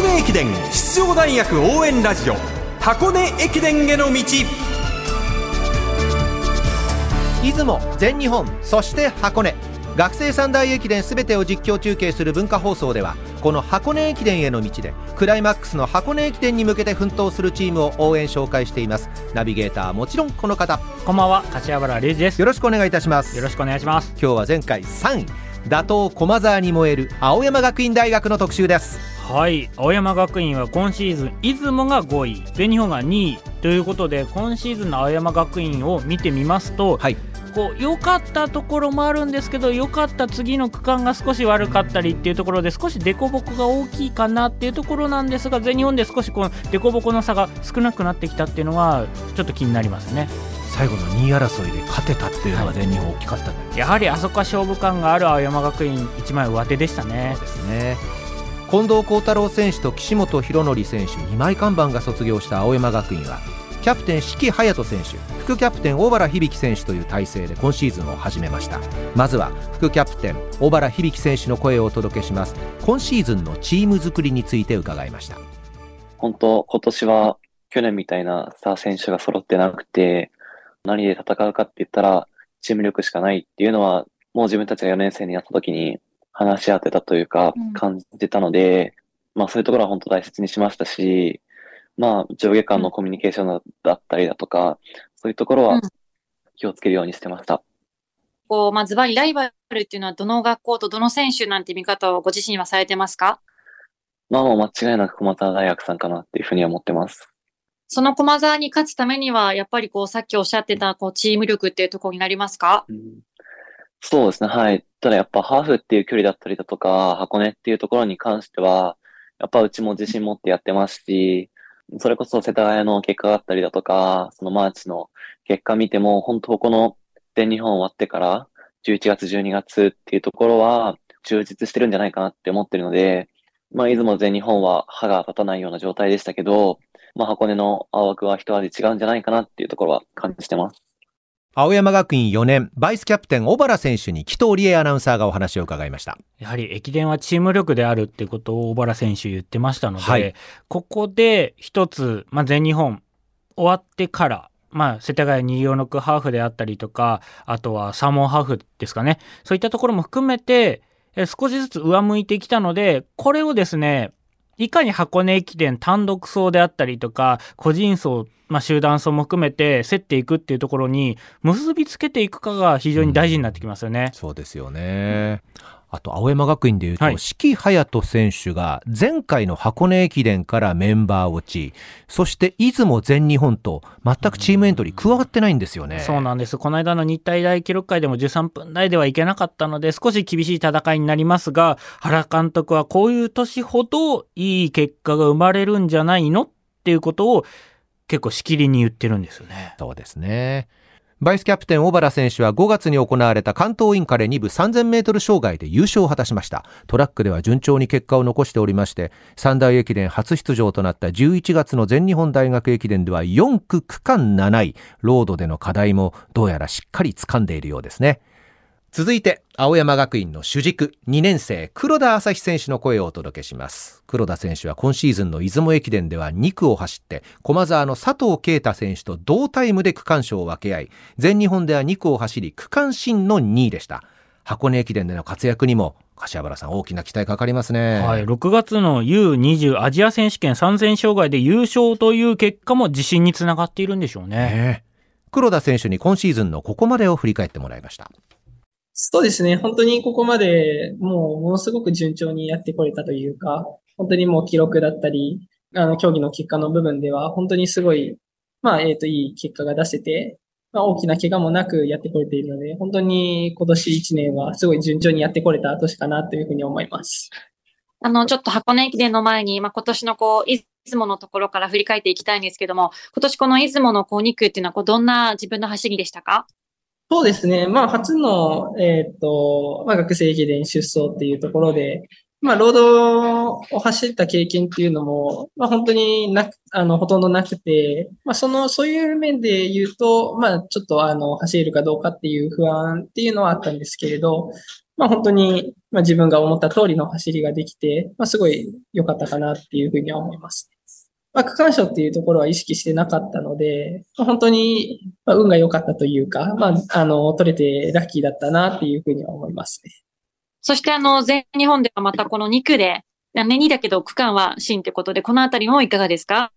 箱根駅伝出場大学応援ラジオ。箱根駅伝への道。出雲全日本そして箱根。学生三大駅伝すべてを実況中継する文化放送ではこの箱根駅伝への道でクライマックスの箱根駅伝に向けて奮闘するチームを応援紹介しています。ナビゲーターもちろんこの方。こんばんは柏原隆二です。よろしくお願いいたします。よろしくお願いします。今日は前回3位打倒駒沢に燃える青山学院大学の特集ですはい。青山学院は今シーズン出雲が5位。全日本が2位。ということで今シーズンの青山学院を見てみますと、はい。こう良かったところもあるんですけど良かった次の区間が少し悪かったりっていうところで少し凸凹が大きいかなっていうところなんですが全日本で少しこの凸凹の差が少なくなってきたっていうのはちょっと気になりますね。最後の2位争いで勝てたっていうのが全日本大きかったんやはりあそこは勝負感がある青山学院一枚上手でしたね。そうですね近藤幸太郎選手と岸本博則選手2枚看板が卒業した青山学院はキャプテン四季隼人選手副キャプテン小原響選手という体制で今シーズンを始めました。まずは副キャプテン小原響選手の声をお届けします。今シーズンのチーム作りについて伺いました。本当今年は去年みたいなスター選手が揃ってなくて何で戦うかって言ったらチーム力しかないっていうのはもう自分たちが4年生になった時に話し合ってたというか感じてたので、まあそういうところは本当大切にしましたし、まあ、上下間のコミュニケーションだったりだとか、そういうところは気をつけるようにしてました。こう、まあ、ズバリライバルっていうのはどの学校とどの選手なんて見方をご自身はされてますか？まあ、もう間違いなく駒澤大学さんかなっていうふうには思ってます。その駒澤に勝つためには、やっぱりこう、さっきおっしゃってた、こう、チーム力っていうところになりますか、うん、そうですね、はい。ただやっぱハーフっていう距離だったりだとか、箱根っていうところに関しては、やっぱうちも自信持ってやってますし、それこそ世田谷の結果があったりだとか、そのマーチの結果見ても、本当この全日本終わってから、11月、12月っていうところは、充実してるんじゃないかなって思ってるので、まあ、出雲全日本は歯が立たないような状態でしたけど、まあ、箱根の青枠は一味違うんじゃないかなっていうところは感じてます。青山学院4年バイスキャプテン小原選手に紀藤理恵アナウンサーがお話を伺いましたやはり駅伝はチーム力であるっていうことを小原選手言ってましたので、はい、ここで一つ、まあ、全日本終わってからまあ、世田谷246ハーフであったりとか、あとはサーモンハーフですかね。そういったところも含めて、少しずつ上向いてきたので、これをですね、いかに箱根駅伝単独走であったりとか、個人走、まあ、集団走も含めて競っていくっていうところに結びつけていくかが非常に大事になってきますよね。うん、そうですよね。あと、青山学院でいうと、はい、四季隼人選手が前回の箱根駅伝からメンバー落ち、そして出雲全日本と全くチームエントリー加わってないんですよね。そうなんです。この間の日体大記録会でも13分台ではいけなかったので、少し厳しい戦いになりますが、原監督はこういう年ほどいい結果が生まれるんじゃないの？っていうことを結構しきりに言ってるんですよね。そうですね。バイスキャプテン小原選手は5月に行われた関東インカレ2部3000メートル障害で優勝を果たしました。トラックでは順調に結果を残しておりまして、三大駅伝初出場となった11月の全日本大学駅伝では4区区間7位、ロードでの課題もどうやらしっかり掴んでいるようですね。続いて青山学院の主軸2年生黒田朝日選手の声をお届けします。黒田選手は今シーズンの出雲駅伝では2区を走って駒澤の佐藤圭太選手と同タイムで区間賞を分け合い全日本では2区を走り区間新の2位でした。箱根駅伝での活躍にも柏原さん大きな期待かかりますね、はい、6月の U20 アジア選手権3000障害で優勝という結果も自信につながっているんでしょうね、ね、黒田選手に今シーズンのここまでを振り返ってもらいましたそうですね。本当にここまでもうものすごく順調にやってこれたというか、本当にもう記録だったり、あの、競技の結果の部分では、本当にすごい、まあ、えっ、ー、と、いい結果が出せて、まあ、大きな怪我もなくやってこれているので、本当に今年1年はすごい順調にやってこれた年かなというふうに思います。あの、ちょっと箱根駅伝の前に、まあ、今年のこう、出雲のところから振り返っていきたいんですけども、今年この出雲のこう2区っていうのは、こう、どんな自分の走りでしたか？そうですね。まあ、初の、えっ、ー、と、まあ、学生駅伝出走っていうところで、まあ、ロードを走った経験っていうのも、まあ、本当になく、あの、ほとんどなくて、まあ、その、そういう面で言うと、まあ、ちょっと、あの、走れるかどうかっていう不安っていうのはあったんですけれど、まあ、本当に、まあ、自分が思った通りの走りができて、まあ、すごい良かったかなっていうふうには思います。まあ、区間賞っていうところは意識してなかったので、まあ、本当に、まあ、運が良かったというか、まあ、あの、取れてラッキーだったなっていうふうには思いますね。そしてあの、全日本ではまたこの2区で、ね、2だけど区間は新ということで、このあたりもいかがですか？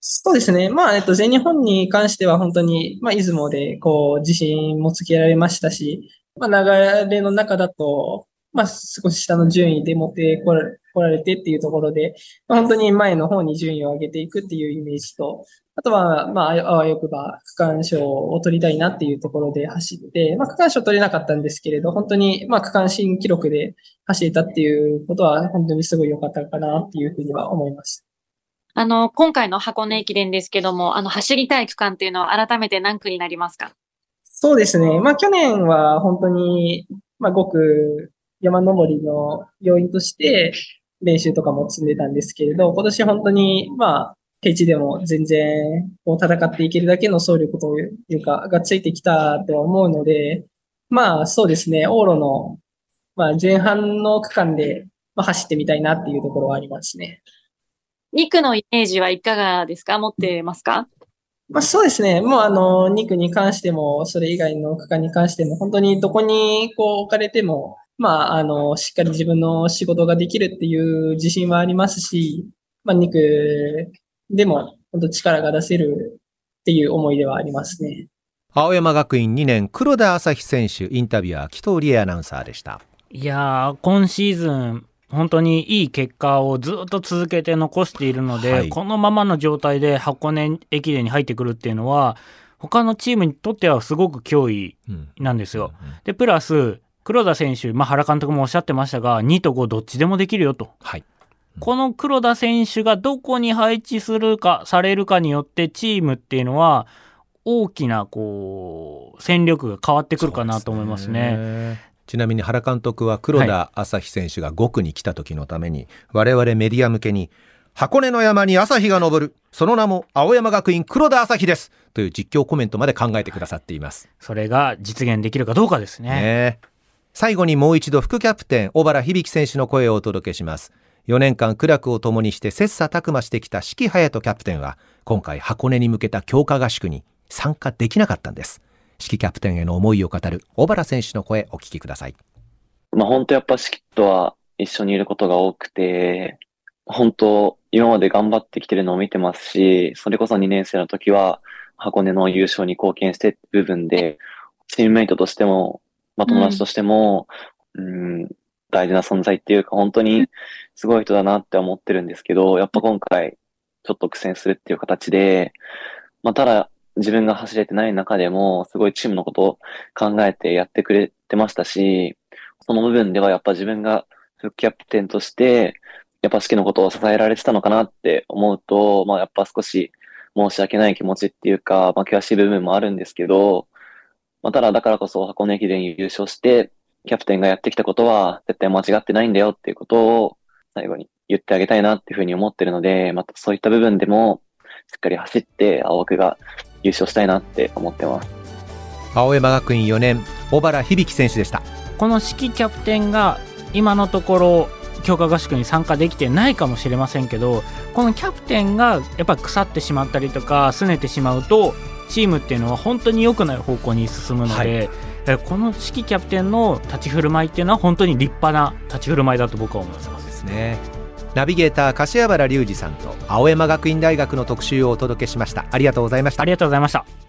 そうですね。まあ、えっと、全日本に関しては本当に、まあ、出雲で、こう、自信もつけられましたし、まあ、流れの中だと、まあ、少し下の順位で持ってこら来られてっていうところで、まあ、本当に前の方に順位を上げていくっていうイメージと、あとは、まあ、あわよくば区間賞を取りたいなっていうところで走って、まあ、区間賞取れなかったんですけれど、本当に、まあ、区間新記録で走れたっていうことは、本当にすごい良かったかなっていうふうには思います。あの、今回の箱根駅伝ですけども、あの、走りたい区間っていうのは改めて何区になりますか？そうですね。まあ、去年は本当に、まあ、5区山登りの要因として練習とかも積んでたんですけれど、今年本当に、まあ、平地でも全然こう戦っていけるだけの走力というか、がついてきたとは思うので、まあそうですね、往路の、まあ、前半の区間で、まあ、走ってみたいなっていうところはありますね。2区のイメージはいかがですか？持ってますか？まあそうですね。もうあの、2区に関しても、それ以外の区間に関しても、本当にどこにこう置かれても、まああの、しっかり自分の仕事ができるっていう自信はありますし、まあ2区でも、本当力が出せるっていう思いではありますね。青山学院2年、黒田朝日選手、インタビュアー、紀藤理恵アナウンサーでした。いやー、今シーズン、本当にいい結果をずっと続けて残しているので、はい、このままの状態で箱根駅伝に入ってくるっていうのは、他のチームにとってはすごく脅威なんですよ。うんうん、で、プラス、黒田選手、まあ、原監督もおっしゃってましたが、2と5どっちでもできるよと。はいこの黒田選手がどこに配置するか、されるかによって、チームっていうのは、大きな、こう、戦力が変わってくるかなと思いますね。ちなみに原監督は黒田朝日選手が5区に来た時のために、我々メディア向けに、箱根の山に朝日が昇る。その名も青山学院黒田朝日です。という実況コメントまで考えてくださっています。それが実現できるかどうかですね。ね最後にもう一度副キャプテン小原響選手の声をお届けします。4年間苦楽を共にして切磋琢磨してきた四季隼人キャプテンは今回箱根に向けた強化合宿に参加できなかったんです四季キャプテンへの思いを語る小原選手の声お聞きくださいまあ本当やっぱ四季とは一緒にいることが多くて本当今まで頑張ってきてるのを見てますしそれこそ2年生の時は箱根の優勝に貢献して部分でチームメイトとしても、まあ、友達としても、うん、うん大事な存在っていうか、本当にすごい人だなって思ってるんですけど、やっぱ今回、ちょっと苦戦するっていう形で、まあ、ただ、自分が走れてない中でも、すごいチームのことを考えてやってくれてましたし、その部分ではやっぱ自分が副キャプテンとして、やっぱ式のことを支えられてたのかなって思うと、まあやっぱ少し申し訳ない気持ちっていうか、まあ悔しい部分もあるんですけど、まあただだからこそ箱根駅伝優勝して、キャプテンがやってきたことは絶対間違ってないんだよっていうことを最後に言ってあげたいなっていうふうに思ってるので、またそういった部分でもしっかり走って青学が優勝したいなって思ってます。青山学院4年、小原響選手でした。この指揮キャプテンが今のところ強化合宿に参加できてないかもしれませんけどこのキャプテンがやっぱ腐ってしまったりとか拗ねてしまうとチームっていうのは本当に良くない方向に進むので、はい。この指揮キャプテンの立ち振る舞いっていうのは本当に立派な立ち振る舞いだと僕は思います。ですね。ナビゲーター柏原隆二さんと青山学院大学の特集をお届けしました。ありがとうございました。ありがとうございました